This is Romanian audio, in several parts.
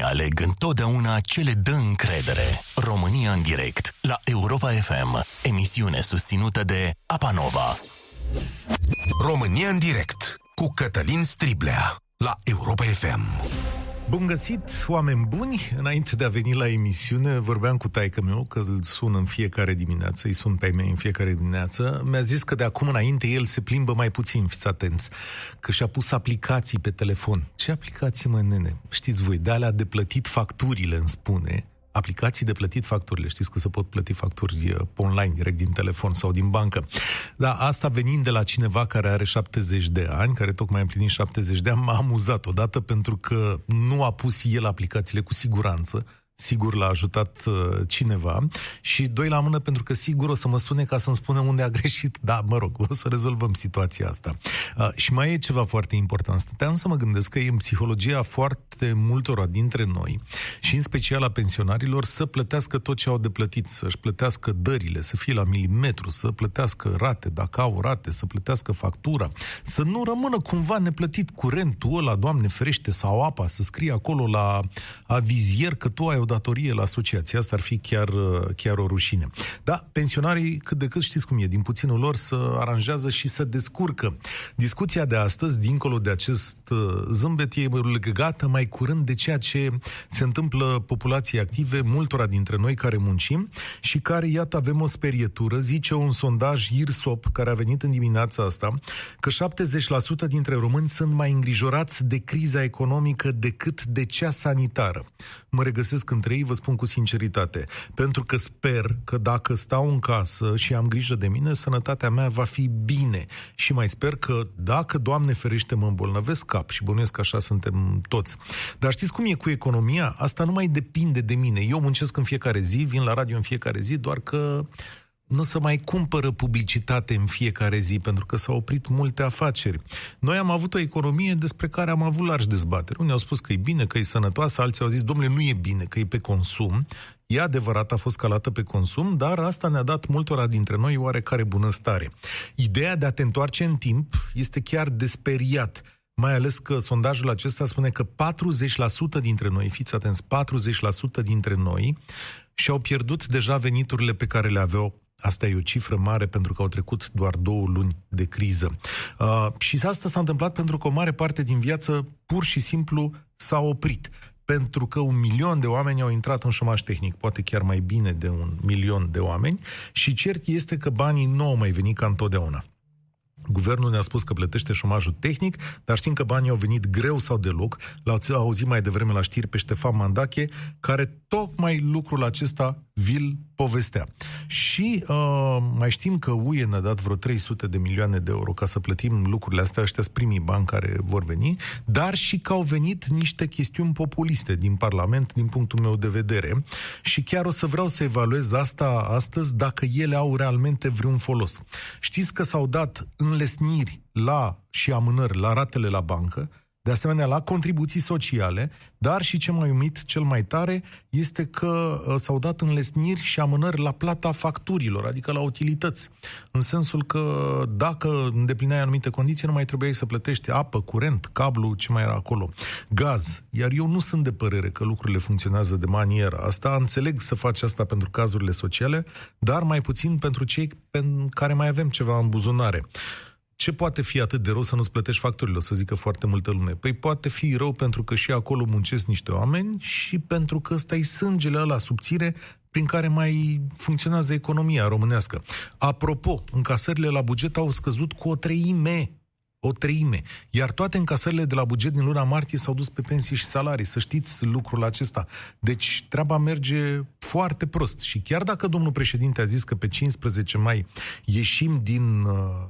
Românii aleg întotdeauna ce le dă încredere. România în direct, la Europa FM, emisiune susținută de Apanova. România în direct, cu Cătălin Striblea, la Europa FM. Bun găsit, oameni buni! Înainte de a veni la emisiune, vorbeam cu taică meu, că îl sun în fiecare dimineață, îi sun pe ai mei în fiecare dimineață. Mi-a zis că de acum înainte el se plimbă mai puțin, fiți atenți, că și-a pus aplicații pe telefon. Ce aplicații, mă, nene? Știți voi, de alea de plătit facturile, îmi spune, aplicații de plătit facturile. Știți că se pot plăti facturi uh, online, direct din telefon sau din bancă. Dar asta venind de la cineva care are 70 de ani, care tocmai a împlinit 70 de ani, m-a amuzat odată pentru că nu a pus el aplicațiile cu siguranță, sigur l-a ajutat uh, cineva și doi la mână pentru că sigur o să mă sune ca să-mi spună unde a greșit. Da, mă rog, o să rezolvăm situația asta. Uh, și mai e ceva foarte important. Stăteam să mă gândesc că e în psihologia foarte multora dintre noi și în special a pensionarilor să plătească tot ce au de plătit, să-și plătească dările, să fie la milimetru, să plătească rate, dacă au rate, să plătească factura, să nu rămână cumva neplătit curentul ăla, Doamne ferește, sau apa, să scrie acolo la avizier că tu ai o datorie la asociație. Asta ar fi chiar, chiar o rușine. Da, pensionarii, cât de cât știți cum e, din puținul lor să aranjează și să descurcă. Discuția de astăzi, dincolo de acest uh, zâmbet, e legată mai curând de ceea ce se întâmplă populației active, multora dintre noi care muncim și care, iată, avem o sperietură, zice un sondaj IRSOP, care a venit în dimineața asta, că 70% dintre români sunt mai îngrijorați de criza economică decât de cea sanitară. Mă regăsesc în între ei, vă spun cu sinceritate, pentru că sper că dacă stau în casă și am grijă de mine, sănătatea mea va fi bine. Și mai sper că dacă, Doamne ferește, mă îmbolnăvesc cap și bănuiesc că așa suntem toți. Dar știți cum e cu economia? Asta nu mai depinde de mine. Eu muncesc în fiecare zi, vin la radio în fiecare zi, doar că nu să mai cumpără publicitate în fiecare zi, pentru că s-au oprit multe afaceri. Noi am avut o economie despre care am avut largi dezbateri. Unii au spus că e bine, că e sănătoasă, alții au zis, domnule, nu e bine, că e pe consum. E adevărat, a fost calată pe consum, dar asta ne-a dat multora dintre noi oarecare bunăstare. Ideea de a te întoarce în timp este chiar desperiat mai ales că sondajul acesta spune că 40% dintre noi, fiți atenți, 40% dintre noi și-au pierdut deja veniturile pe care le aveau Asta e o cifră mare pentru că au trecut doar două luni de criză. Uh, și asta s-a întâmplat pentru că o mare parte din viață pur și simplu s-a oprit. Pentru că un milion de oameni au intrat în șomaj tehnic, poate chiar mai bine de un milion de oameni, și cert este că banii nu au mai venit ca întotdeauna. Guvernul ne-a spus că plătește șomajul tehnic, dar știm că banii au venit greu sau deloc. L-ați auzit mai devreme la știri pe Ștefan Mandache, care tocmai lucrul acesta vi-l povestea. Și uh, mai știm că UE ne-a dat vreo 300 de milioane de euro ca să plătim lucrurile astea, ăștia primii bani care vor veni, dar și că au venit niște chestiuni populiste din Parlament, din punctul meu de vedere, și chiar o să vreau să evaluez asta astăzi, dacă ele au realmente vreun folos. Știți că s-au dat înlesniri la și amânări la ratele la bancă, de asemenea la contribuții sociale, dar și ce mai umit cel mai tare este că uh, s-au dat înlesniri și amânări la plata facturilor, adică la utilități. În sensul că dacă îndeplineai anumite condiții, nu mai trebuiai să plătești apă, curent, cablu, ce mai era acolo, gaz. Iar eu nu sunt de părere că lucrurile funcționează de maniera asta. Înțeleg să faci asta pentru cazurile sociale, dar mai puțin pentru cei pe care mai avem ceva în buzunare ce poate fi atât de rău să nu-ți plătești facturile, o să zică foarte multă lume? Păi poate fi rău pentru că și acolo muncesc niște oameni și pentru că ăsta e sângele ăla subțire prin care mai funcționează economia românească. Apropo, încasările la buget au scăzut cu o treime o treime. Iar toate încasările de la buget din luna martie s-au dus pe pensii și salarii. Să știți lucrul acesta. Deci treaba merge foarte prost. Și chiar dacă domnul președinte a zis că pe 15 mai ieșim din uh,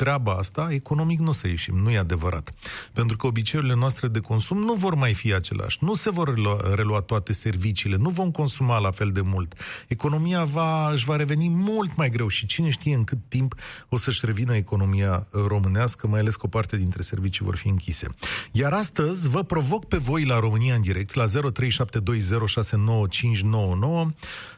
treaba asta, economic nu o să ieșim, nu e adevărat. Pentru că obiceiurile noastre de consum nu vor mai fi aceleași, nu se vor relua, relua toate serviciile, nu vom consuma la fel de mult. Economia va, își va reveni mult mai greu și cine știe în cât timp o să-și revină economia românească, mai ales că o parte dintre servicii vor fi închise. Iar astăzi vă provoc pe voi la România în direct, la 0372069599,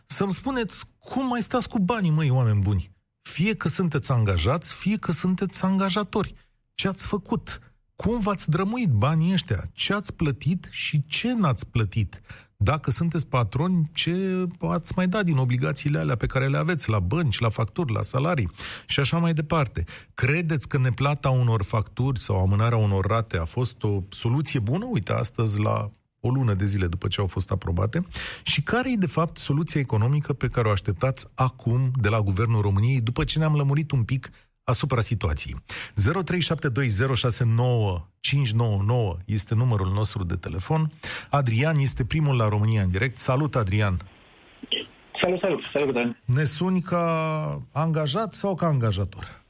să-mi spuneți cum mai stați cu banii, măi, oameni buni. Fie că sunteți angajați, fie că sunteți angajatori. Ce ați făcut? cum v-ați drămuit banii ăștia, ce ați plătit și ce n-ați plătit. Dacă sunteți patroni, ce ați mai dat din obligațiile alea pe care le aveți la bănci, la facturi, la salarii și așa mai departe. Credeți că neplata unor facturi sau amânarea unor rate a fost o soluție bună? Uite, astăzi la o lună de zile după ce au fost aprobate și care e de fapt soluția economică pe care o așteptați acum de la Guvernul României după ce ne-am lămurit un pic asupra situației. 0372069599 este numărul nostru de telefon. Adrian este primul la România în direct. Salut, Adrian! Salut, salut! Salut, Dan! Ne suni ca angajat sau ca angajator?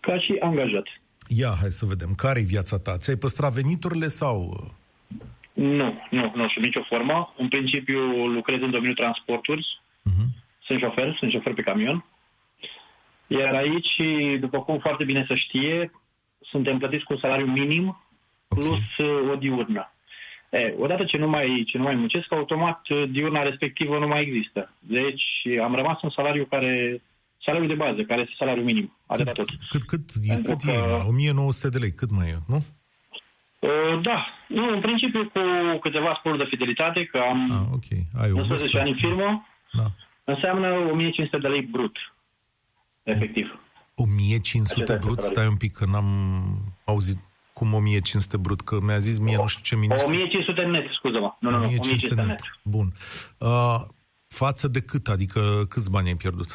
Ca și angajat. Ia, hai să vedem. Care-i viața ta? Ți-ai păstrat veniturile sau... Nu, nu, nu, sub nicio formă. În principiu lucrez în domeniul transporturi. Uh-huh. Sunt șofer, sunt șofer pe camion. Iar aici, după cum foarte bine se știe, suntem plătiți cu un salariu minim plus okay. o diurnă. E, odată ce nu, mai, ce nu mai muncesc, automat diurna respectivă nu mai există. Deci am rămas în salariu care salariul de bază, care este salariul minim. Cât, tot. cât, cât, e, cât că, e? 1900 de lei, cât mai e, nu? Uh, da, nu, în principiu cu câteva sporuri de fidelitate, că am ah, okay. Ai 11 ani în firmă, da. înseamnă 1500 de lei brut, efectiv. 1500 Acesta brut? Stai un pic, că n-am auzit cum 1500 brut, că mi-a zis mie, o, nu știu ce ministru. 1500 net, scuză-mă. Nu, nu, nu, 1500 net. net. Bun. Uh, față de cât? Adică câți bani ai pierdut?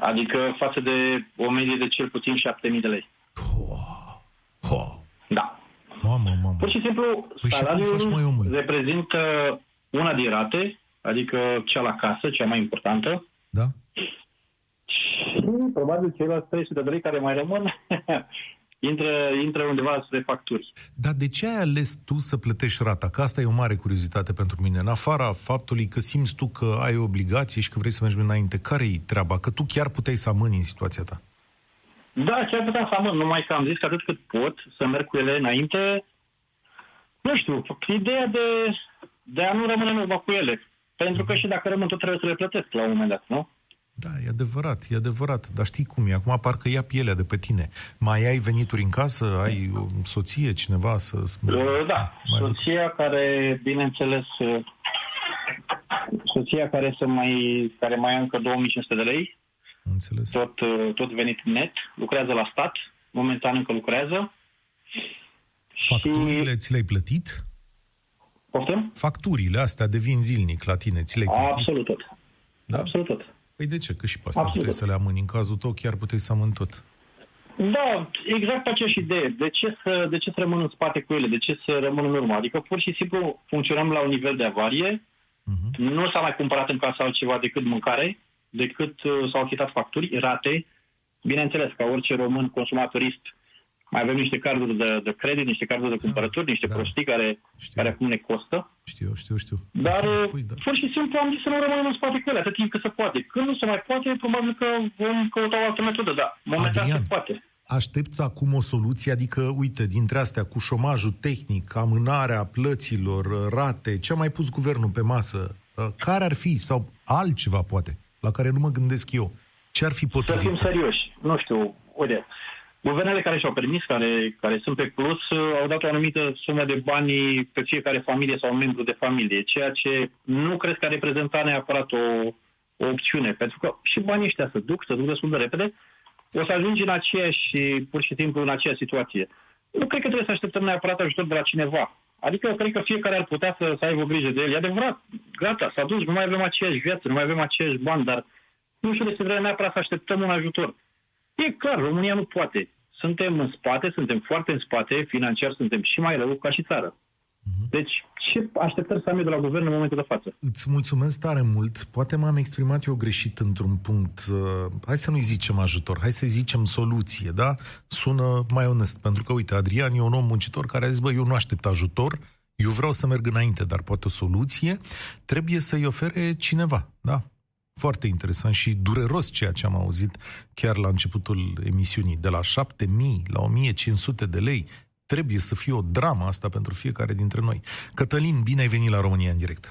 Adică față de o medie de cel puțin 7000 de lei. Oh. Oh. Da. Mamă, mamă. Pur și simplu, păi salariul și mai reprezintă una din rate, adică cea la casă, cea mai importantă. Da. Și probabil ceilalți 300 de lei care mai rămân intră, intră undeva spre facturi. Dar de ce ai ales tu să plătești rata? Că asta e o mare curiozitate pentru mine. În afara faptului că simți tu că ai o obligație și că vrei să mergi înainte, care e treaba? Că tu chiar puteai să amâni în situația ta. Da, chiar puteam să amân, numai că am zis că atât cât pot să merg cu ele înainte, nu știu, ideea de, de a nu rămâne în urmă cu ele. Pentru că și dacă rămân, tot trebuie să le plătesc la un moment dat, nu? Da, e adevărat, e adevărat. Dar știi cum e? Acum parcă ia pielea de pe tine. Mai ai venituri în casă? Ai o soție, cineva să... Uh, da, mai soția duc. care, bineînțeles, uh, soția care, să mai, care mai încă 2500 de lei, Înțeles. Tot, uh, tot venit net, lucrează la stat, momentan încă lucrează. Facturile și... ți le-ai plătit? Poftim? Facturile astea devin zilnic la tine, ți le-ai plătit? Absolut tot. Da? Absolut tot. Păi de ce? Că și pe asta Absolut. puteai să le amâni. În cazul tău chiar puteai să amâni tot. Da, exact aceeași idee. De ce, să, de ce să rămân în spate cu ele? De ce să rămân în urmă? Adică pur și simplu funcționăm la un nivel de avarie. Uh-huh. Nu s-a mai cumpărat în casă altceva decât mâncare decât uh, s-au achitat facturi, rate. Bineînțeles, ca orice român consumatorist, mai avem niște carduri de, de credit, niște carduri de da, cumpărături, niște da. prostii care, care acum ne costă. Știu, știu, știu. Dar, spui, da. pur și simplu, am zis să nu rămânem în spate cu ele, atât timp cât se poate. Când nu se mai poate, probabil că vom căuta o altă metodă, dar momentan Adrian, se poate. Aștepți acum o soluție, adică, uite, dintre astea, cu șomajul tehnic, amânarea plăților, rate, ce a mai pus guvernul pe masă, uh, care ar fi, sau altceva, poate? La care nu mă gândesc eu. Ce ar fi potrivit? Să fim serioși. Nu știu, uite, guvernele care și-au permis, care, care sunt pe plus, au dat o anumită sumă de bani pe fiecare familie sau membru de familie, ceea ce nu cred că a reprezentat neapărat o, o opțiune, pentru că și banii ăștia se duc, se duc destul de repede, o să ajungi în aceeași, pur și simplu în aceeași situație. Nu cred că trebuie să așteptăm neapărat ajutor de la cineva. Adică eu cred că fiecare ar putea să, să aibă grijă de el. E adevărat, gata, s-a dus, nu mai avem aceeași viață, nu mai avem aceeași bani, dar nu știu de ce vrea neapărat să așteptăm un ajutor. E clar, România nu poate. Suntem în spate, suntem foarte în spate, financiar suntem și mai rău ca și țară. Mhm. Deci, ce așteptări să am eu de la guvern în momentul de față? Îți mulțumesc tare mult. Poate m-am exprimat eu greșit într-un punct. Uh, hai să nu-i zicem ajutor, hai să-i zicem soluție, da? Sună mai onest, pentru că, uite, Adrian e un om muncitor care a zis, bă, eu nu aștept ajutor, eu vreau să merg înainte, dar poate o soluție trebuie să-i ofere cineva, da? Foarte interesant și dureros ceea ce am auzit chiar la începutul emisiunii. De la 7000 la 1500 de lei trebuie să fie o dramă asta pentru fiecare dintre noi. Cătălin, bine ai venit la România în direct.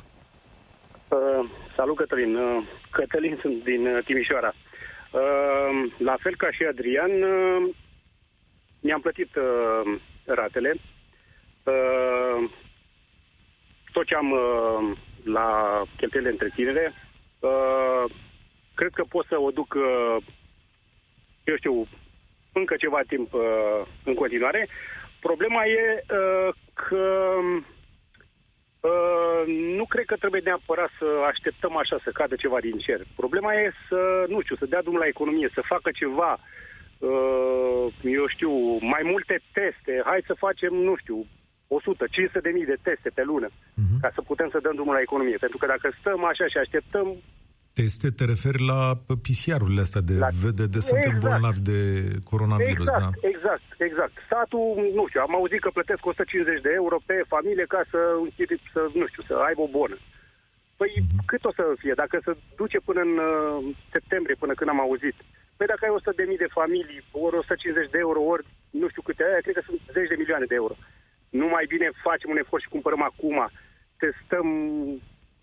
Uh, salut, Cătălin. Uh, Cătălin sunt din uh, Timișoara. Uh, la fel ca și Adrian, uh, mi-am plătit uh, ratele. Uh, tot ce am uh, la cheltuielile întreținere, uh, cred că pot să o duc, uh, eu știu, încă ceva timp uh, în continuare. Problema e uh, că uh, nu cred că trebuie neapărat să așteptăm așa să cadă ceva din cer. Problema e să, nu știu, să dea drumul la economie, să facă ceva, uh, eu știu, mai multe teste. Hai să facem, nu știu, 100, 500 de mii de teste pe lună, uh-huh. ca să putem să dăm drumul la economie. Pentru că dacă stăm așa și așteptăm, teste, te referi la PCR-urile astea de la... vede de suntem exact. bolnavi de coronavirus, exact, da? Exact, exact. Statul, nu știu, am auzit că plătesc 150 de euro pe familie ca să, să nu știu, să aibă o bonă. Păi mm-hmm. cât o să fie? Dacă se duce până în uh, septembrie, până când am auzit. Păi dacă ai 100 de mii de familii, ori 150 de euro, ori nu știu câte aia, cred că sunt 10 de milioane de euro. Nu mai bine facem un efort și cumpărăm acum, testăm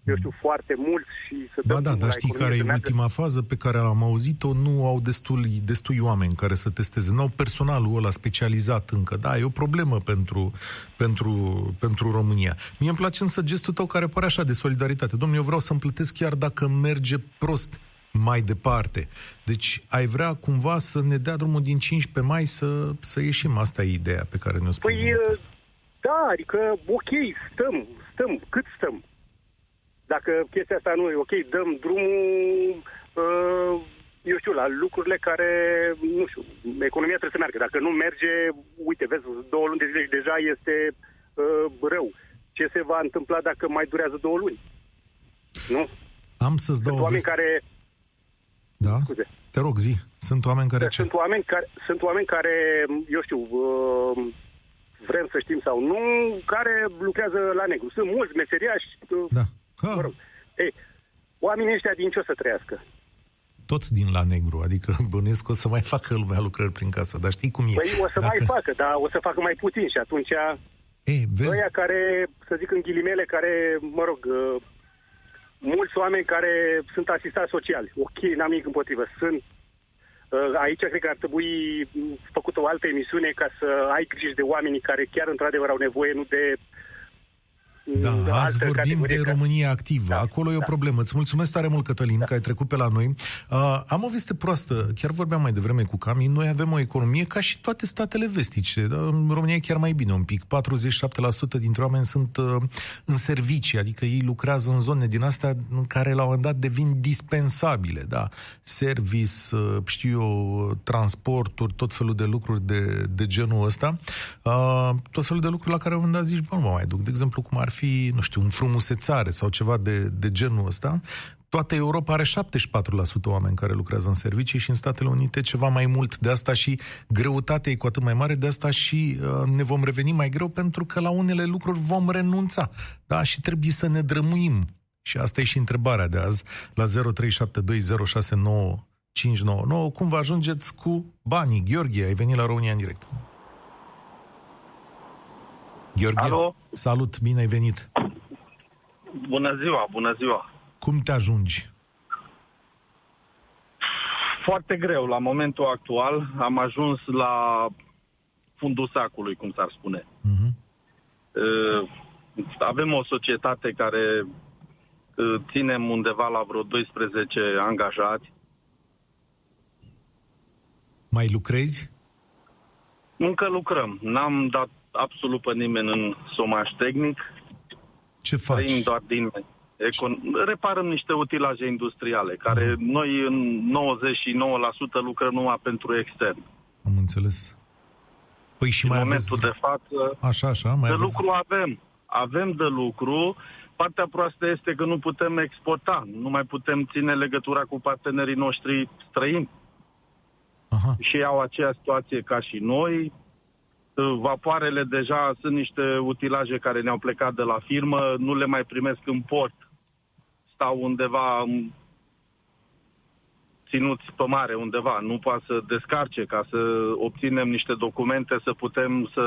eu știu, foarte mulți și să Ba da, dar știi care e ultima fază pe care am auzit-o? Nu au destui, destui oameni care să testeze. Nu au personalul ăla specializat încă. Da, e o problemă pentru, pentru, pentru România. Mie îmi place însă gestul tău care pare așa de solidaritate. Domnule, eu vreau să-mi plătesc chiar dacă merge prost mai departe. Deci ai vrea cumva să ne dea drumul din 15 mai să, să ieșim. Asta e ideea pe care ne-o spune. Păi, da, adică, ok, stăm, stăm, cât stăm? Dacă chestia asta nu e ok, dăm drumul, uh, eu știu, la lucrurile care, nu știu, economia trebuie să meargă. Dacă nu merge, uite, vezi, două luni de zile și deja este uh, rău. Ce se va întâmpla dacă mai durează două luni? Nu? Am să-ți dau Sunt oameni vest... care... Da? Scuze. Te rog, zi. Sunt oameni care sunt ce? Oameni care, sunt oameni care, eu știu, uh, vrem să știm sau nu, care lucrează la negru. Sunt mulți meseriași, uh, da. Ha. Mă rog. Ei, oamenii ăștia din ce o să trăiască? Tot din la negru, adică bănuiesc că o să mai facă lumea lucrări prin casă, dar știi cum e. Păi o să Dacă... mai facă, dar o să facă mai puțin și atunci Ei, vezi... ăia care, să zic în ghilimele, care, mă rog, uh, mulți oameni care sunt asistați sociali, ok, n-am nimic împotrivă, sunt uh, Aici cred că ar trebui făcută o altă emisiune ca să ai grijă de oamenii care chiar într-adevăr au nevoie, nu de da, da azi vorbim de România activă. Da, Acolo e o da. problemă. Îți mulțumesc tare mult, Cătălin, da. că ai trecut pe la noi. Uh, am o veste proastă. Chiar vorbeam mai devreme cu Cami. Noi avem o economie ca și toate statele vestice. Da? În România e chiar mai bine un pic. 47% dintre oameni sunt uh, în servicii, adică ei lucrează în zone din astea în care la un moment dat devin dispensabile. Da? Service, uh, știu eu, transporturi, tot felul de lucruri de, de genul ăsta. Uh, tot felul de lucruri la care la un moment dat zici, bă, nu mă mai duc. De exemplu, cum ar fi, nu știu, un frumusețare sau ceva de, de genul ăsta, toată Europa are 74% oameni care lucrează în servicii și în Statele Unite ceva mai mult. De asta și greutatea e cu atât mai mare, de asta și uh, ne vom reveni mai greu pentru că la unele lucruri vom renunța. Da? Și trebuie să ne drămuim. Și asta e și întrebarea de azi la 0372069599. Cum vă ajungeți cu banii? Gheorghe, ai venit la România în direct. Gheorghe, Alo? salut, bine ai venit! Bună ziua, bună ziua! Cum te ajungi? Foarte greu. La momentul actual am ajuns la fundul sacului, cum s-ar spune. Uh-huh. Avem o societate care ținem undeva la vreo 12 angajați. Mai lucrezi? Încă lucrăm. N-am dat absolut pe nimeni în somaj tehnic. Ce faci? Trăim doar din econ- reparăm niște utilaje industriale, care uh noi în 99% lucrăm numai pentru extern. Am înțeles. Păi și în mai momentul aveți... de față, așa, așa, mai de aveți... lucru avem. Avem de lucru. Partea proastă este că nu putem exporta, nu mai putem ține legătura cu partenerii noștri străini. Aha. Și au aceeași situație ca și noi, Vapoarele deja sunt niște utilaje care ne-au plecat de la firmă, nu le mai primesc în port. Stau undeva ținuți pe mare undeva, nu poate să descarce ca să obținem niște documente, să putem să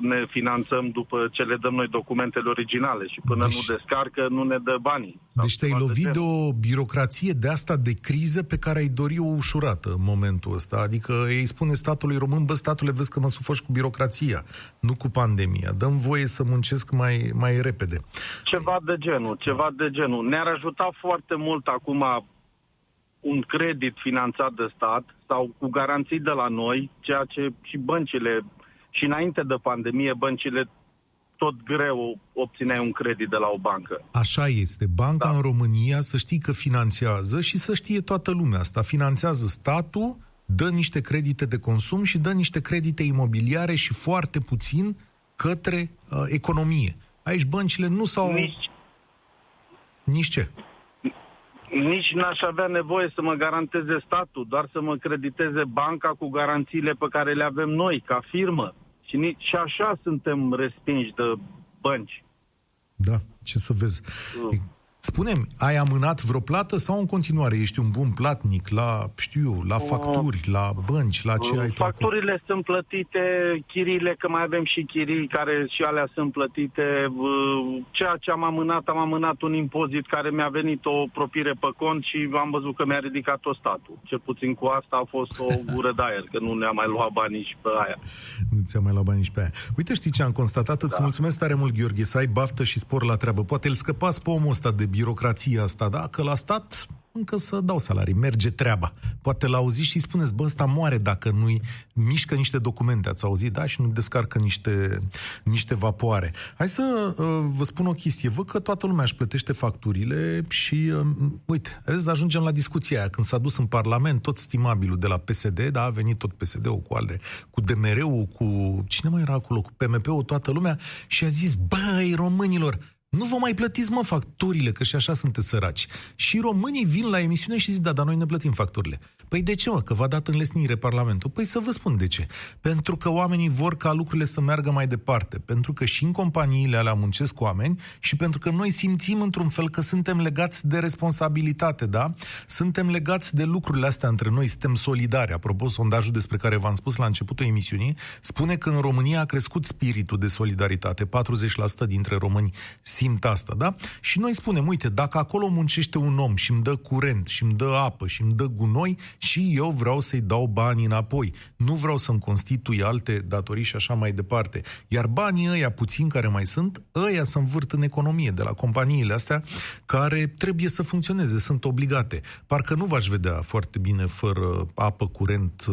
ne finanțăm după ce le dăm noi documentele originale și până deci, nu descarcă, nu ne dă banii. Deci te-ai lovit de o birocrație de asta de criză pe care ai dori o ușurată în momentul ăsta. Adică ei spune statului român, bă, statule, vezi că mă sufoci cu birocrația, nu cu pandemia. Dăm voie să muncesc mai, mai repede. Ceva de genul, ceva de genul. Ne-ar ajuta foarte mult acum un credit finanțat de stat sau cu garanții de la noi, ceea ce și băncile, și înainte de pandemie, băncile tot greu obțineai un credit de la o bancă. Așa este. Banca da. în România să știi că finanțează și să știe toată lumea asta. Finanțează statul, dă niște credite de consum și dă niște credite imobiliare și foarte puțin către uh, economie. Aici băncile nu s-au... Nici... Nici ce? Nici n-aș avea nevoie să mă garanteze statul, doar să mă crediteze banca cu garanțiile pe care le avem noi, ca firmă. Și nici și așa suntem respinși de bănci. Da, ce să vezi. Uh. Spune-mi, ai amânat vreo plată sau în continuare ești un bun platnic la, știu la facturi, la bănci, la ce ai Facturile tu sunt plătite, chiriile, că mai avem și chirii care și alea sunt plătite. Ceea ce am amânat, am amânat un impozit care mi-a venit o propire pe cont și am văzut că mi-a ridicat-o statul. Cel puțin cu asta a fost o gură de aer, că nu ne-a mai luat banii și pe aia. Nu ți-a mai luat banii și pe aia. Uite, știi ce am constatat? Îți da. mulțumesc tare mult, Gheorghe, să ai baftă și spor la treabă. Poate îl scăpați pe omul ăsta de birocrația asta, da? Că la stat încă să dau salarii, merge treaba. Poate l-auziți și spuneți, bă, ăsta moare dacă nu-i mișcă niște documente, ați auzit, da? Și nu descarcă niște, niște vapoare. Hai să uh, vă spun o chestie. Văd că toată lumea își plătește facturile și, uh, uite, vezi, ajungem la discuția aia. Când s-a dus în Parlament tot stimabilul de la PSD, da, a venit tot PSD-ul cu alde, cu DMR-ul, cu... Cine mai era acolo? Cu PMP-ul, toată lumea și a zis, băi, românilor, nu vă mai plătiți, mă, facturile, că și așa sunteți săraci. Și românii vin la emisiune și zic, da, dar noi ne plătim facturile. Păi de ce, mă? Că v-a dat înlesnire Parlamentul? Păi să vă spun de ce. Pentru că oamenii vor ca lucrurile să meargă mai departe. Pentru că și în companiile alea muncesc oameni și pentru că noi simțim într-un fel că suntem legați de responsabilitate, da? Suntem legați de lucrurile astea între noi, suntem solidari. Apropo, sondajul despre care v-am spus la începutul emisiunii spune că în România a crescut spiritul de solidaritate. 40% dintre români simt asta, da? Și noi spunem, uite, dacă acolo muncește un om și îmi dă curent, și îmi dă apă, și îmi dă gunoi, și eu vreau să-i dau banii înapoi. Nu vreau să-mi constitui alte datorii și așa mai departe. Iar banii ăia puțin care mai sunt, ăia să învârt în economie de la companiile astea care trebuie să funcționeze, sunt obligate. Parcă nu v-aș vedea foarte bine fără apă, curent,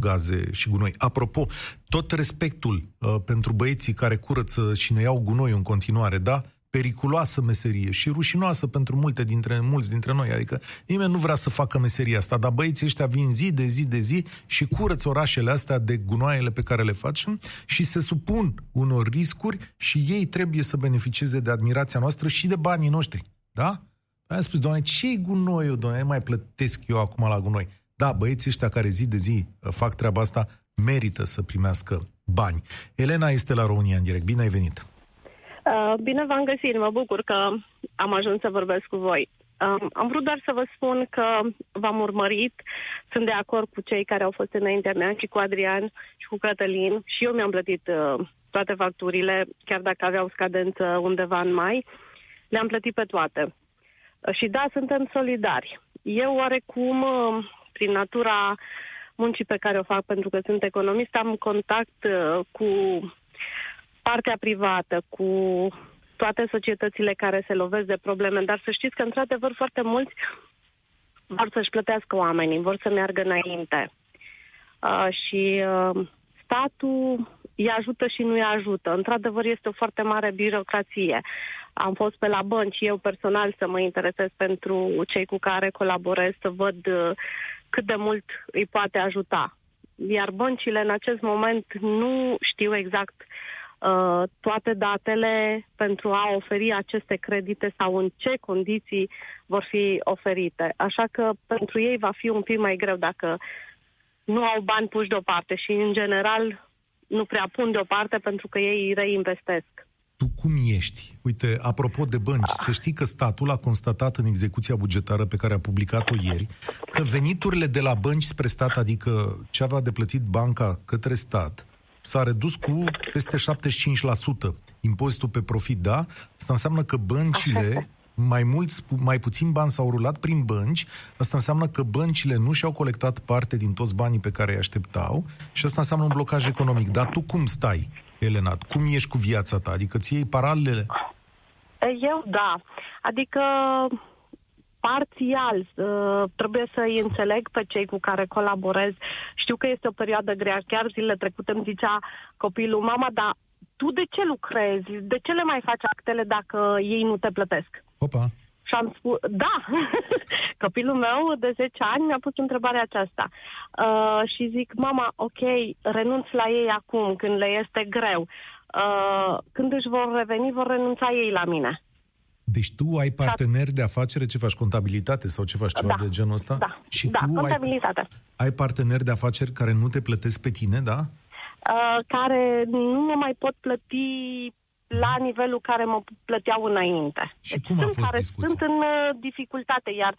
gaze și gunoi. Apropo, tot respectul uh, pentru băieții care curăță și ne iau gunoi în continuare, da? Periculoasă meserie și rușinoasă pentru multe dintre, mulți dintre noi. Adică nimeni nu vrea să facă meseria asta, dar băieții ăștia vin zi de zi de zi și curăță orașele astea de gunoaiele pe care le facem și se supun unor riscuri și ei trebuie să beneficieze de admirația noastră și de banii noștri. Da? Am spus, doamne, ce-i gunoiul, doamne? Mai plătesc eu acum la gunoi. Da, băieții ăștia care zi de zi uh, fac treaba asta merită să primească bani. Elena este la România în direct. Bine ai venit! Uh, bine v-am găsit, mă bucur că am ajuns să vorbesc cu voi. Um, am vrut doar să vă spun că v-am urmărit, sunt de acord cu cei care au fost înaintea mea și cu Adrian și cu Cătălin și eu mi-am plătit uh, toate facturile, chiar dacă aveau scadență undeva în mai, le-am plătit pe toate. Uh, și da, suntem solidari. Eu oarecum, uh, prin natura muncii pe care o fac pentru că sunt economist, am contact uh, cu partea privată, cu toate societățile care se lovesc de probleme, dar să știți că, într-adevăr, foarte mulți vor să-și plătească oamenii, vor să meargă înainte. Uh, și uh, statul îi ajută și nu îi ajută. Într-adevăr, este o foarte mare birocrație. Am fost pe la bănci, eu personal, să mă interesez pentru cei cu care colaborez, să văd uh, cât de mult îi poate ajuta. Iar băncile, în acest moment, nu știu exact Uh, toate datele pentru a oferi aceste credite sau în ce condiții vor fi oferite. Așa că pentru ei va fi un pic mai greu dacă nu au bani puși deoparte și, în general, nu prea pun deoparte pentru că ei reinvestesc. tu cum ești? Uite, apropo de bănci, să știi că statul a constatat în execuția bugetară pe care a publicat-o ieri că veniturile de la bănci spre stat, adică ce avea de plătit banca către stat, s-a redus cu peste 75%. Impozitul pe profit, da? Asta înseamnă că băncile mai mulți, mai puțin bani s-au rulat prin bănci, asta înseamnă că băncile nu și-au colectat parte din toți banii pe care îi așteptau și asta înseamnă un blocaj economic. Dar tu cum stai, Elena? Cum ești cu viața ta? Adică ți iei paralele? Eu da. Adică parțial uh, trebuie să îi înțeleg pe cei cu care colaborez. Știu că este o perioadă grea. Chiar zilele trecute îmi zicea copilul, mama, dar tu de ce lucrezi? De ce le mai faci actele dacă ei nu te plătesc? Opa! Și am spus, da, copilul meu de 10 ani mi-a pus întrebarea aceasta. Uh, și zic, mama, ok, renunț la ei acum, când le este greu. Uh, când își vor reveni, vor renunța ei la mine. Deci tu ai parteneri de afacere, ce faci, contabilitate sau ce faci, ceva da. de genul ăsta? Da, și da tu contabilitate. Ai, ai parteneri de afaceri care nu te plătesc pe tine, da? Uh, care nu mă mai pot plăti la nivelul care mă plăteau înainte. Și deci cum a sunt fost care discuția? sunt în uh, dificultate, iar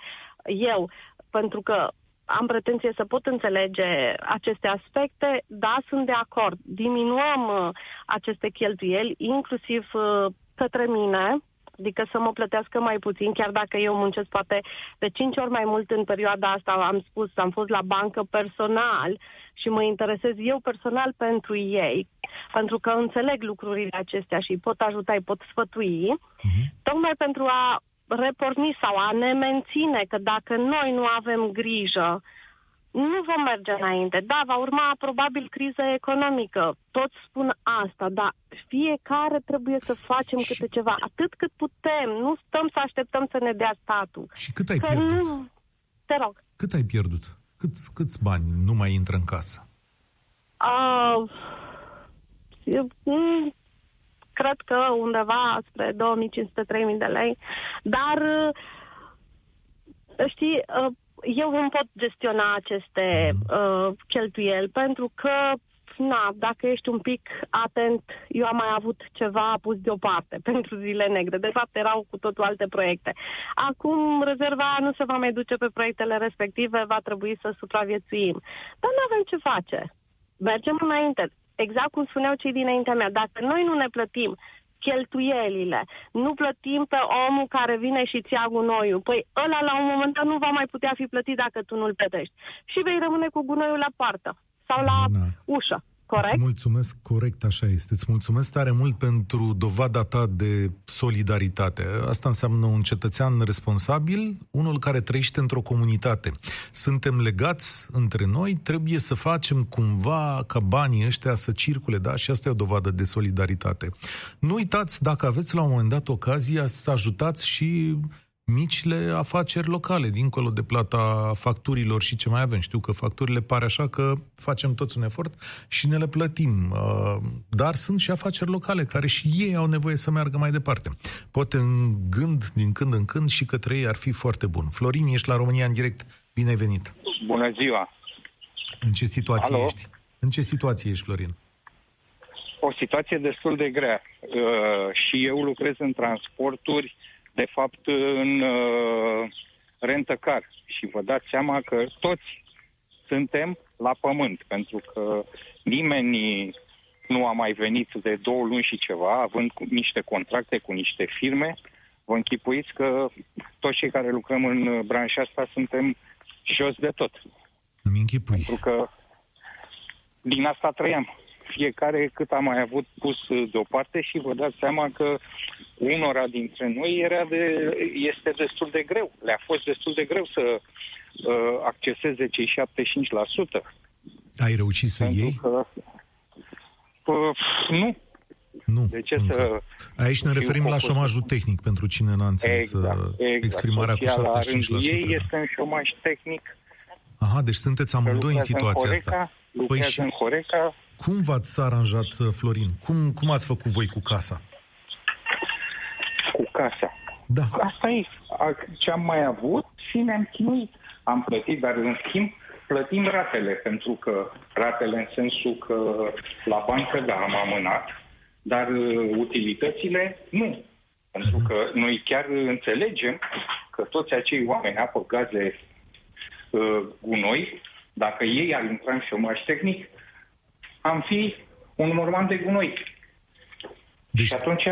eu, pentru că am pretenție să pot înțelege aceste aspecte, da, sunt de acord. Diminuăm uh, aceste cheltuieli, inclusiv uh, către mine, adică să mă plătească mai puțin, chiar dacă eu muncesc poate de 5 ori mai mult în perioada asta, am spus, am fost la bancă personal și mă interesez eu personal pentru ei, pentru că înțeleg lucrurile acestea și pot ajuta, îi pot sfătui, uh-huh. tocmai pentru a reporni sau a ne menține că dacă noi nu avem grijă, nu vom merge înainte. Da, va urma probabil criză economică. Toți spun asta, dar fiecare trebuie să facem și... câte ceva, atât cât putem. Nu stăm să așteptăm să ne dea statul. Și cât ai că pierdut? Nu... Te rog. Cât ai pierdut? Câți, câți bani nu mai intră în casă? Uh, eu, mm, cred că undeva spre 2500-3000 de lei, dar uh, știi, uh, eu nu pot gestiona aceste uh, cheltuieli pentru că na, dacă ești un pic atent, eu am mai avut ceva pus deoparte pentru zile negre. De fapt, erau cu totul alte proiecte. Acum, rezerva nu se va mai duce pe proiectele respective, va trebui să supraviețuim. Dar nu avem ce face. Mergem înainte. Exact cum spuneau cei dinaintea mea, dacă noi nu ne plătim cheltuielile. Nu plătim pe omul care vine și ți ia gunoiul. Păi ăla la un moment dat nu va mai putea fi plătit dacă tu nu-l plătești. Și vei rămâne cu gunoiul la poartă sau la Ana. ușă. Corect? Îți mulțumesc, corect, așa este. Îți mulțumesc tare mult pentru dovada ta de solidaritate. Asta înseamnă un cetățean responsabil, unul care trăiește într-o comunitate. Suntem legați între noi, trebuie să facem cumva ca banii ăștia să circule, da? Și asta e o dovadă de solidaritate. Nu uitați, dacă aveți la un moment dat ocazia, să ajutați și micile afaceri locale, dincolo de plata facturilor și ce mai avem. Știu că facturile pare așa că facem toți un efort și ne le plătim. Uh, dar sunt și afaceri locale care și ei au nevoie să meargă mai departe. Poate în gând, din când în când, și către ei ar fi foarte bun. Florin, ești la România în direct. Bine ai venit! Bună ziua! În ce situație Alo? ești? În ce situație ești, Florin? O situație destul de grea. Uh, și eu lucrez în transporturi de fapt, în uh, rentăcar. Și vă dați seama că toți suntem la pământ, pentru că nimeni nu a mai venit de două luni și ceva, având cu niște contracte cu niște firme. Vă închipuiți că toți cei care lucrăm în branșa asta suntem jos de tot. Îmi închipui. Pentru că din asta trăiam fiecare cât a mai avut pus deoparte și vă dați seama că unora dintre noi era de, este destul de greu. Le-a fost destul de greu să uh, acceseze cei 75%. Ai reușit să Pentru iei? Că, uh, nu. Nu. De ce încă. să... Aici ne referim la focus? șomajul tehnic, pentru cine n-a înțeles Exact, uh, exact. exprimarea Soția, cu la 75%. rândul ei da. este în șomaj tehnic. Aha, deci sunteți amândoi în lucrează situația Horeca, asta. Păi Lucrează și în Horeca. Cum v-ați aranjat, uh, Florin? Cum, cum ați făcut voi cu casa? cu casa. Da. Asta e a- ce am mai avut și ne-am chinuit. Am plătit, dar în schimb plătim ratele, pentru că ratele în sensul că la bancă, da, am amânat, dar uh, utilitățile nu. Pentru că noi chiar înțelegem că toți acei oameni, apă, gaze, uh, gunoi, dacă ei ar intra în șomaj tehnic, am fi un morman de gunoi. Deci, și atunci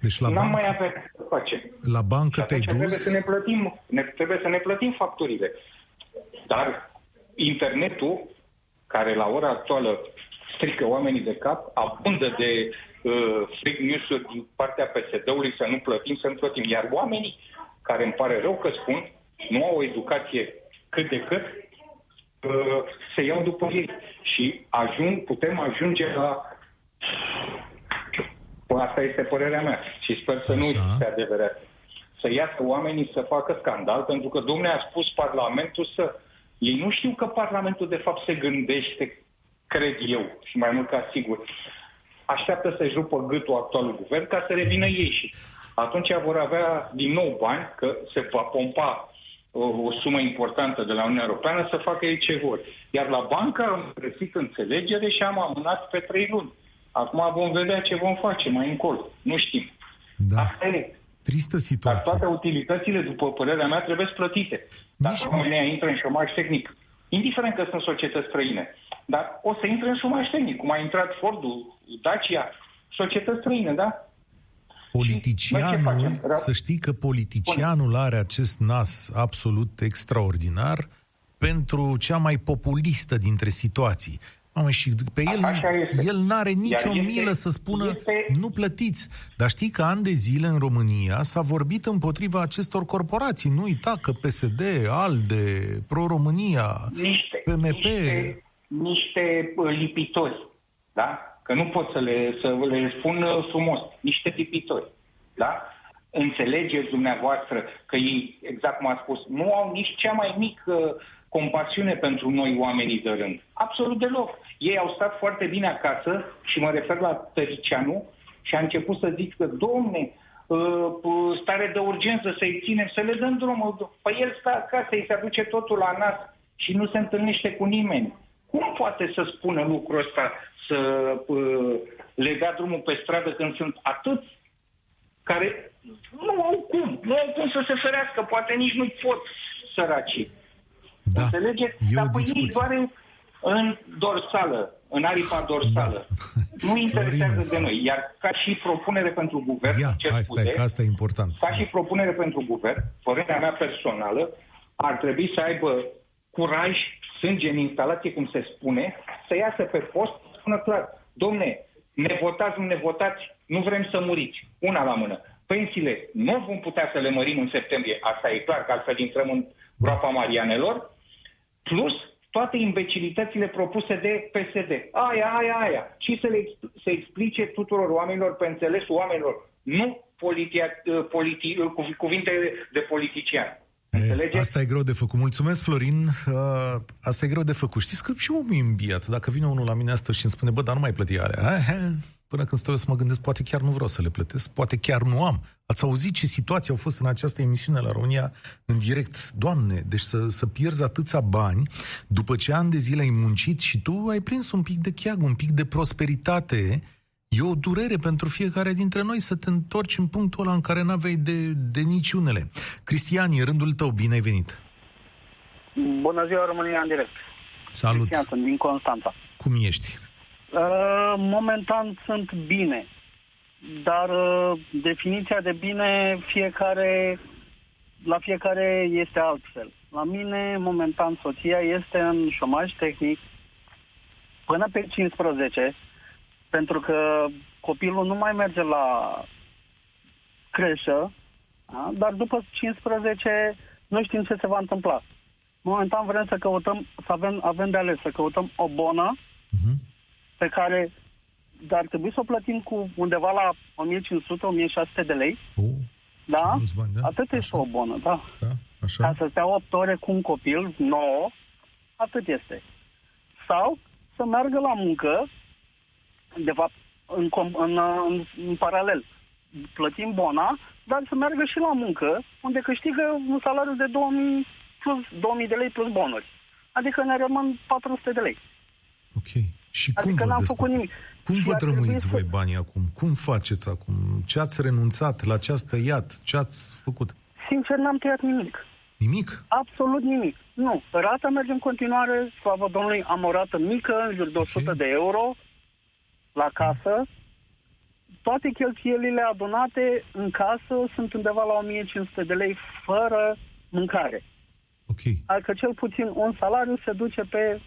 deci la n-am bancă, mai avea să facem. La bancă te-ai dus... trebuie să ne plătim, ne, trebuie să ne plătim facturile. Dar internetul, care la ora actuală strică oamenii de cap, abundă de uh, fake news-uri din partea PSD-ului să nu plătim, să nu plătim. Iar oamenii, care îmi pare rău că spun, nu au o educație cât de cât, uh, se iau după ei. Și ajung, putem ajunge la Asta este părerea mea și sper să Așa. nu este adevărat. Să iasă oamenii să facă scandal, pentru că domnule a spus Parlamentul să... Ei nu știu că Parlamentul de fapt se gândește, cred eu, și mai mult ca sigur, așteaptă să-și rupă gâtul actualul guvern ca să revină ei și atunci vor avea din nou bani, că se va pompa o, o sumă importantă de la Uniunea Europeană să facă ei ce vor. Iar la bancă am găsit înțelegere și am amânat pe trei luni. Acum vom vedea ce vom face mai încolo. Nu știm. Da. Asta e. Tristă situație. Dar toate utilitățile, după părerea mea, trebuie plătite. Dacă Nici România intră în șomaj tehnic, indiferent că sunt societăți străine, dar o să intre în șomaj tehnic, cum a intrat Fordul, Dacia, societăți străine, da? Politicianul, să știi că politicianul are acest nas absolut extraordinar pentru cea mai populistă dintre situații. Mamă, și pe el, el n-are nicio este, milă să spună este... nu plătiți. Dar știi că ani de zile în România s-a vorbit împotriva acestor corporații. Nu uita că PSD, ALDE, Pro-România, niște, PMP... Niște, niște uh, lipitori, da? Că nu pot să le, să le spun uh, frumos. Niște lipitori, da? Înțelegeți dumneavoastră că ei, exact cum a spus, nu au nici cea mai mică compasiune pentru noi oamenii de rând. Absolut deloc. Ei au stat foarte bine acasă și mă refer la Tăricianu și a început să zic că, domne, uh, uh, stare de urgență să-i ținem, să le dăm drumul. Păi el stă acasă, îi se aduce totul la nas și nu se întâlnește cu nimeni. Cum poate să spună lucrul ăsta, să uh, le dea drumul pe stradă când sunt atâți care nu au cum, nu au cum să se ferească, poate nici nu pot săracii. Da. Înțelegeți? E Dar pe ei doar în, în dorsală, în aripa dorsală. Da. Nu interesează Florin, de noi. Iar ca și propunere pentru guvern, Ia, ce hai, scuze, stai, că asta e important. ca și propunere pentru guvern, părerea mea personală, ar trebui să aibă curaj, sânge în instalație, cum se spune, să iasă pe post, spună clar, domne, ne votați, nu ne votați, nu vrem să muriți. Una la mână. Pensiile nu vom putea să le mărim în septembrie, asta e clar, că altfel intrăm în groapa Marianelor, plus toate imbecilitățile propuse de PSD. Aia, aia, aia. Și să le să explice tuturor oamenilor, pe înțelesul oamenilor, nu politia, uh, politi, uh, cuvinte de politician. E, asta e greu de făcut. Mulțumesc, Florin. Uh, asta e greu de făcut. Știți că și omul e îmbiat. Dacă vine unul la mine astăzi și îmi spune, bă, dar nu mai plăti alea. Până când stau eu să mă gândesc, poate chiar nu vreau să le plătesc, poate chiar nu am. Ați auzit ce situații au fost în această emisiune la România în direct? Doamne, deci să, să pierzi atâția bani după ce ani de zile ai muncit și tu ai prins un pic de cheag, un pic de prosperitate, e o durere pentru fiecare dintre noi să te întorci în punctul ăla în care n-aveai de, de niciunele. Cristian, e rândul tău, bine ai venit! Bună ziua, România în direct! Salut! Cristian, sunt din Constanța. Cum ești? Uh, momentan sunt bine, dar uh, definiția de bine fiecare la fiecare este altfel. La mine, momentan, soția este în șomaj tehnic până pe 15, pentru că copilul nu mai merge la creșă, da? dar după 15 nu știm ce se va întâmpla. Momentan vrem să căutăm, să avem, avem de ales, să căutăm o bonă uh-huh pe care ar trebui să o plătim cu undeva la 1500-1600 de lei. Uh, da? Bani, da? Atât așa. este o bună, da. da? Așa. Ca să stea 8 ore cu un copil nou, atât este. Sau să meargă la muncă, de fapt, în, în, în, în paralel. Plătim bona, dar să meargă și la muncă, unde câștigă un salariu de 2000, plus, 2000 de lei plus bonuri. Adică ne rămân 400 de lei. Ok. Și cum adică vă n-am descurc? făcut nimic. Cum Și vă ar trebui drămuiți să- voi banii acum? Cum faceți acum? Ce ați renunțat? La ce ați tăiat? Ce ați făcut? Sincer, n-am tăiat nimic. Nimic? Absolut nimic. Nu. Rata merge în continuare, slavă Domnului, am o rată mică, în jur de 100 Ok. de euro la casă. Toate cheltuielile adunate în casă sunt undeva la 1500 de lei fără mâncare. Ok. Adică cel puțin un salariu se duce pe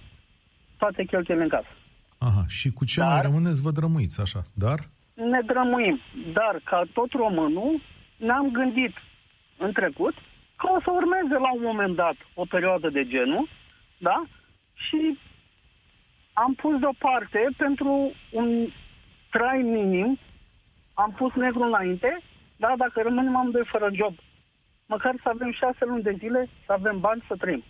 toate cheltuielile în casă. Aha. Și cu ce Dar- mai rămâneți vă drămuiți așa? Dar? Ne drămuim. Dar, ca tot românul, ne-am gândit în trecut că o să urmeze la un moment dat o perioadă de genul, da? Și am pus deoparte pentru un trai minim, am pus negru înainte, da, dacă rămânem amândoi fără job, măcar să avem șase luni de zile, să avem bani să trăim.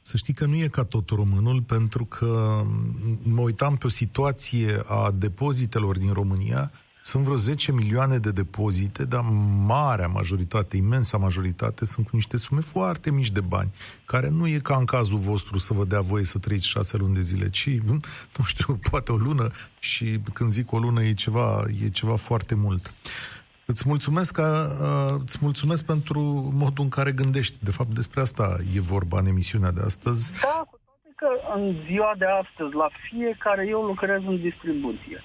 Să știi că nu e ca tot românul, pentru că m, mă uitam pe o situație a depozitelor din România. Sunt vreo 10 milioane de depozite, dar marea majoritate, imensa majoritate, sunt cu niște sume foarte mici de bani, care nu e ca în cazul vostru să vă dea voie să trăiți șase luni de zile, ci, nu știu, poate o lună și când zic o lună e ceva, e ceva foarte mult. Îți mulțumesc, că, uh, îți mulțumesc pentru modul în care gândești. De fapt, despre asta e vorba în emisiunea de astăzi. Da, cu toate că în ziua de astăzi, la fiecare, eu lucrez în distribuție.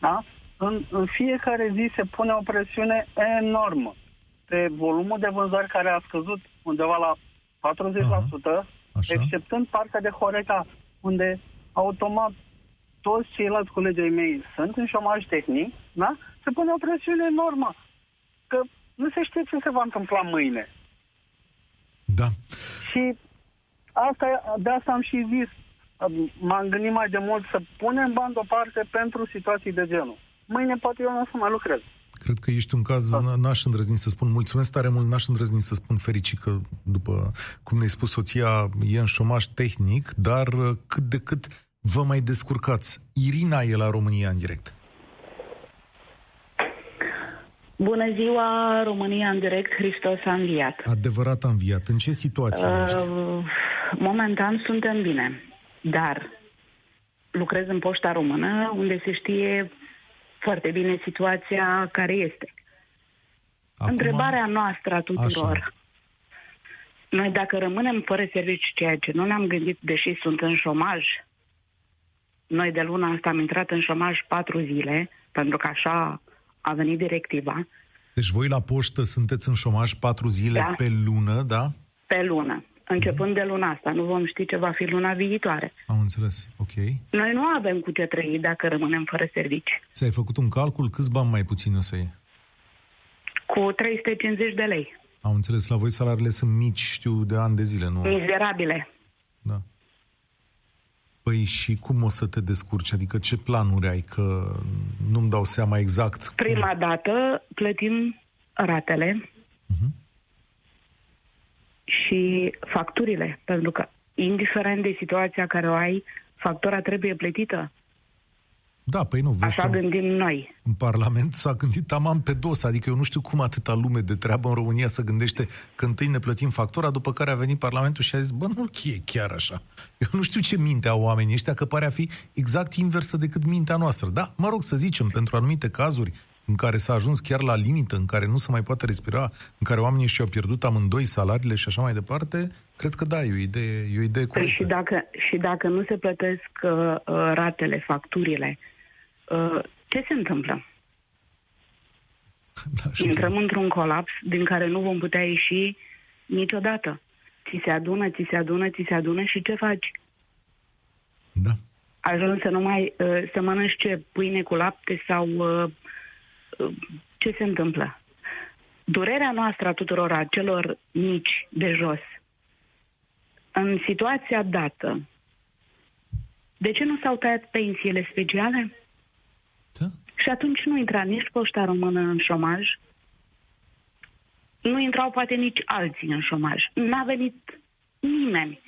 Da? În, în fiecare zi se pune o presiune enormă pe volumul de vânzări care a scăzut undeva la 40%, Așa. exceptând partea de Horeca, unde automat toți ceilalți colegi ai mei sunt în șomaj tehnic, da? se pune o presiune enormă. Că nu se știe ce se va întâmpla mâine. Da. Și asta, de asta am și zis, m-am gândit mai de mult să punem bani deoparte pentru situații de genul. Mâine poate eu nu o să mai lucrez. Cred că ești un caz, n- n-aș îndrăzni să spun, mulțumesc tare mult, n-aș îndrăzni să spun fericit că, după cum ne-ai spus, soția e în șomaș tehnic, dar uh, cât de cât vă mai descurcați. Irina e la România în direct. Bună ziua, România în direct, Hristos a înviat. Adevărat a înviat. În ce situație ești? Uh, momentan suntem bine, dar lucrez în poșta română, unde se știe foarte bine situația care este. Acum, Întrebarea noastră a tuturor. Așa. Noi dacă rămânem fără serviciu, ceea ce nu ne-am gândit, deși sunt în șomaj, noi de luna asta am intrat în șomaj patru zile, pentru că așa a venit directiva, Deci voi la poștă sunteți în șomaj patru zile Da. pe lună, da? pe lună. Începând de luna asta, nu vom ști ce va fi luna viitoare. Am înțeles. Ok. Noi nu avem cu ce trăi dacă rămânem fără servici. Ți-ai făcut un calcul? Câți bani mai puțin o să iei? Cu 350 de lei. Am înțeles, la voi salariile sunt mici, știu, de ani de zile, nu? Mizerabile. Da. Păi și cum o să te descurci? Adică ce planuri ai? Că nu-mi dau seama exact. Prima dată plătim ratele și facturile, pentru că indiferent de situația care o ai, factura trebuie plătită. Da, păi nu, vezi Așa că gândim noi. în Parlament s-a gândit tamam pe dos, adică eu nu știu cum atâta lume de treabă în România să gândește că întâi ne plătim factura, după care a venit Parlamentul și a zis, bă, nu e chiar așa. Eu nu știu ce minte au oamenii ăștia, că pare a fi exact inversă decât mintea noastră. Da, mă rog să zicem, pentru anumite cazuri în care s-a ajuns chiar la limită, în care nu se mai poate respira, în care oamenii și-au pierdut amândoi salariile și așa mai departe, cred că da, e o idee, e o idee Păi corectă. și dacă, și dacă nu se plătesc uh, uh, ratele, facturile, uh, ce se întâmplă? Da, și Intrăm într-un colaps din care nu vom putea ieși niciodată. Ți se adună, ți se adună, ți se adună și ce faci? Da. Ajungi să nu mai uh, să mănânci ce? Pâine cu lapte sau uh, uh, ce se întâmplă? Durerea noastră a tuturor a celor mici de jos, în situația dată, de ce nu s-au tăiat pensiile speciale? Da. Și atunci nu intra nici poșta română în șomaj, nu intrau poate nici alții în șomaj. N-a venit nimeni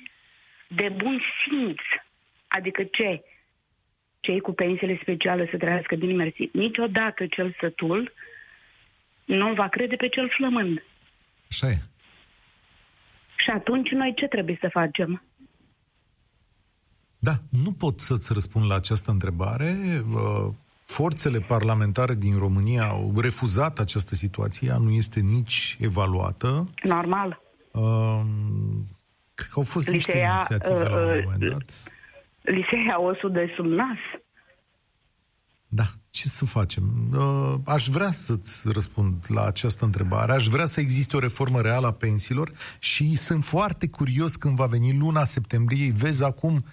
de bun simț. Adică ce? Cei cu pensiile speciale să trăiască bine mersi. Niciodată cel sătul nu va crede pe cel flămând. Așa e. Și atunci noi ce trebuie să facem? Da, nu pot să-ți răspund la această întrebare. Forțele parlamentare din România au refuzat această situație, ea nu este nici evaluată. Normal. Uh, cred că au fost li niște ia, inițiative uh, la un uh, moment dat. Li se ia osul de sub nas. Da, ce să facem? Uh, aș vrea să-ți răspund la această întrebare. Aș vrea să existe o reformă reală a pensiilor și sunt foarte curios când va veni luna septembrie. Vezi acum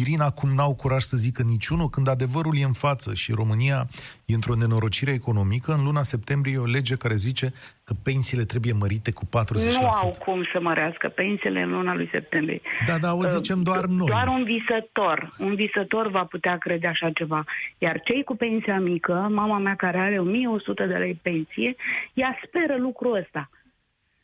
Irina cum n-au curaj să zică niciunul, când adevărul e în față și România e într-o nenorocire economică, în luna septembrie e o lege care zice că pensiile trebuie mărite cu 40%. Nu au cum să mărească pensiile în luna lui septembrie. Da, da, o zicem doar noi. Doar un visător. Un visător va putea crede așa ceva. Iar cei cu pensia mică, mama mea care are 1100 de lei pensie, ea speră lucrul ăsta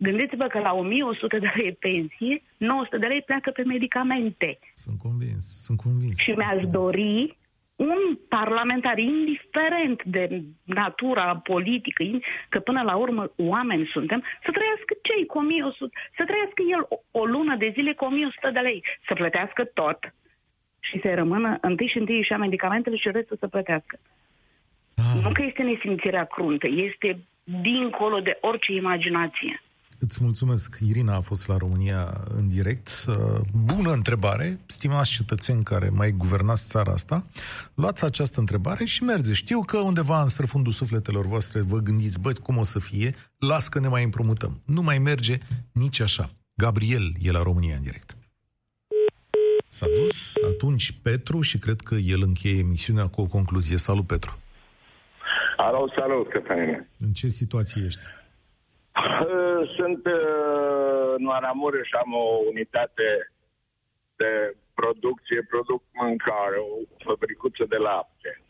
Gândiți-vă că la 1100 de lei pensie, 900 de lei pleacă pe medicamente. Sunt convins, sunt convins. Și mi-aș dori un parlamentar, indiferent de natura politică, că până la urmă oameni suntem, să trăiască cei cu 1100, să trăiască el o, o lună de zile cu 1100 de lei, să plătească tot și să rămână întâi și întâi și a medicamentele și restul să plătească. Ah. Nu că este nesimțirea cruntă, este dincolo de orice imaginație. Îți mulțumesc. Irina a fost la România în direct. Uh, bună întrebare, stimați cetățeni care mai guvernați țara asta. Luați această întrebare și merge. Știu că undeva în străfundul sufletelor voastre vă gândiți, băi, cum o să fie? Las că ne mai împrumutăm. Nu mai merge nici așa. Gabriel e la România în direct. S-a dus atunci Petru și cred că el încheie emisiunea cu o concluzie. Salut, Petru! Alo, salut, Cătăline! În ce situație ești? Sunt uh, în Aramură și am o unitate de producție, produc mâncare, o fabricuță de lapte.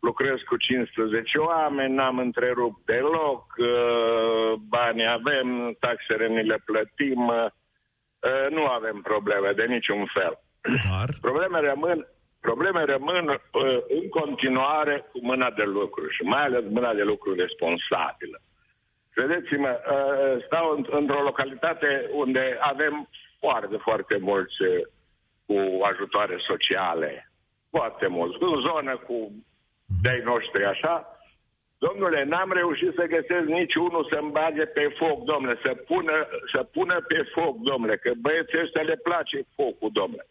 Lucrez cu 15 oameni, n-am întrerupt deloc, uh, banii avem, taxele ni le plătim, uh, nu avem probleme de niciun fel. Dar? Probleme rămân, probleme rămân în continuare cu mâna de lucru și mai ales mâna de lucru responsabilă. Vedeți-mă, uh, stau într-o localitate unde avem foarte, foarte mulți uh, cu ajutoare sociale. Foarte mulți. În zonă cu de noștri, așa. Domnule, n-am reușit să găsesc niciunul să-mi bage pe foc, domnule, să pună, să pună pe foc, domnule, că băieții ăștia le place focul, domnule.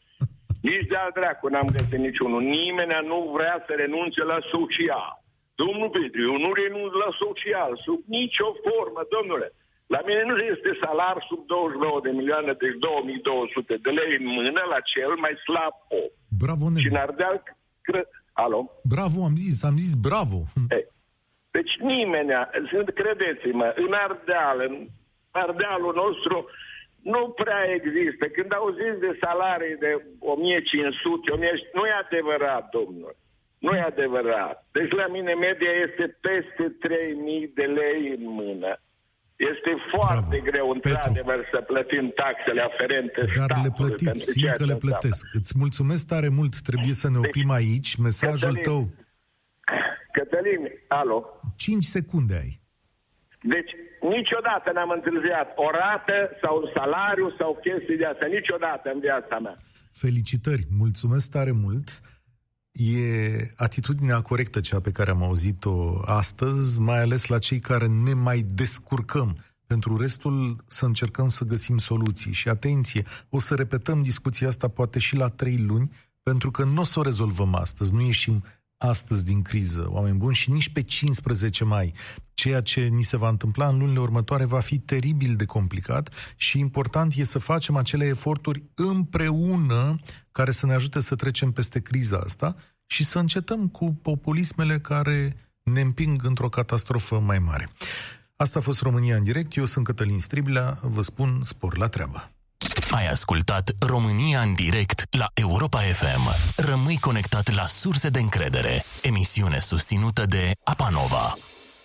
Nici de-al dracu n-am găsit niciunul. Nimeni nu vrea să renunțe la social. Domnul Petru, eu nu renunț la social, sub nicio formă, domnule. La mine nu este salar sub 29 de milioane, deci 2200 de lei în mână la cel mai slab om. Bravo, nene. Și în Ardeal, cre... Alo? Bravo, am zis, am zis bravo. Ei, deci nimeni, credeți-mă, în Ardeal, în Ardealul nostru, nu prea există. Când auziți de salarii de 1500, 1000, nu e adevărat, domnule. Nu e adevărat. Deci la mine media este peste 3.000 de lei în mână. Este foarte Bravo. greu, într-adevăr, să plătim taxele aferente Dar statului, le plătiți, simt că le plătesc. Înseamnă. Îți mulțumesc tare mult, trebuie să ne deci, oprim aici. Mesajul Cătălin, tău... Cătălin, alo? 5 secunde ai. Deci, niciodată n-am întârziat o rată sau un salariu sau chestii de asta. Niciodată în viața mea. Felicitări, mulțumesc tare mult. E atitudinea corectă cea pe care am auzit-o astăzi, mai ales la cei care ne mai descurcăm. Pentru restul să încercăm să găsim soluții. Și atenție, o să repetăm discuția asta poate și la trei luni, pentru că nu o să o rezolvăm astăzi, nu ieșim astăzi din criză, oameni buni, și nici pe 15 mai. Ceea ce ni se va întâmpla în lunile următoare va fi teribil de complicat și important e să facem acele eforturi împreună care să ne ajute să trecem peste criza asta și să încetăm cu populismele care ne împing într-o catastrofă mai mare. Asta a fost România în direct, eu sunt Cătălin Striblea, vă spun spor la treabă. Ai ascultat România în direct la Europa FM. Rămâi conectat la surse de încredere. Emisiune susținută de Apanova.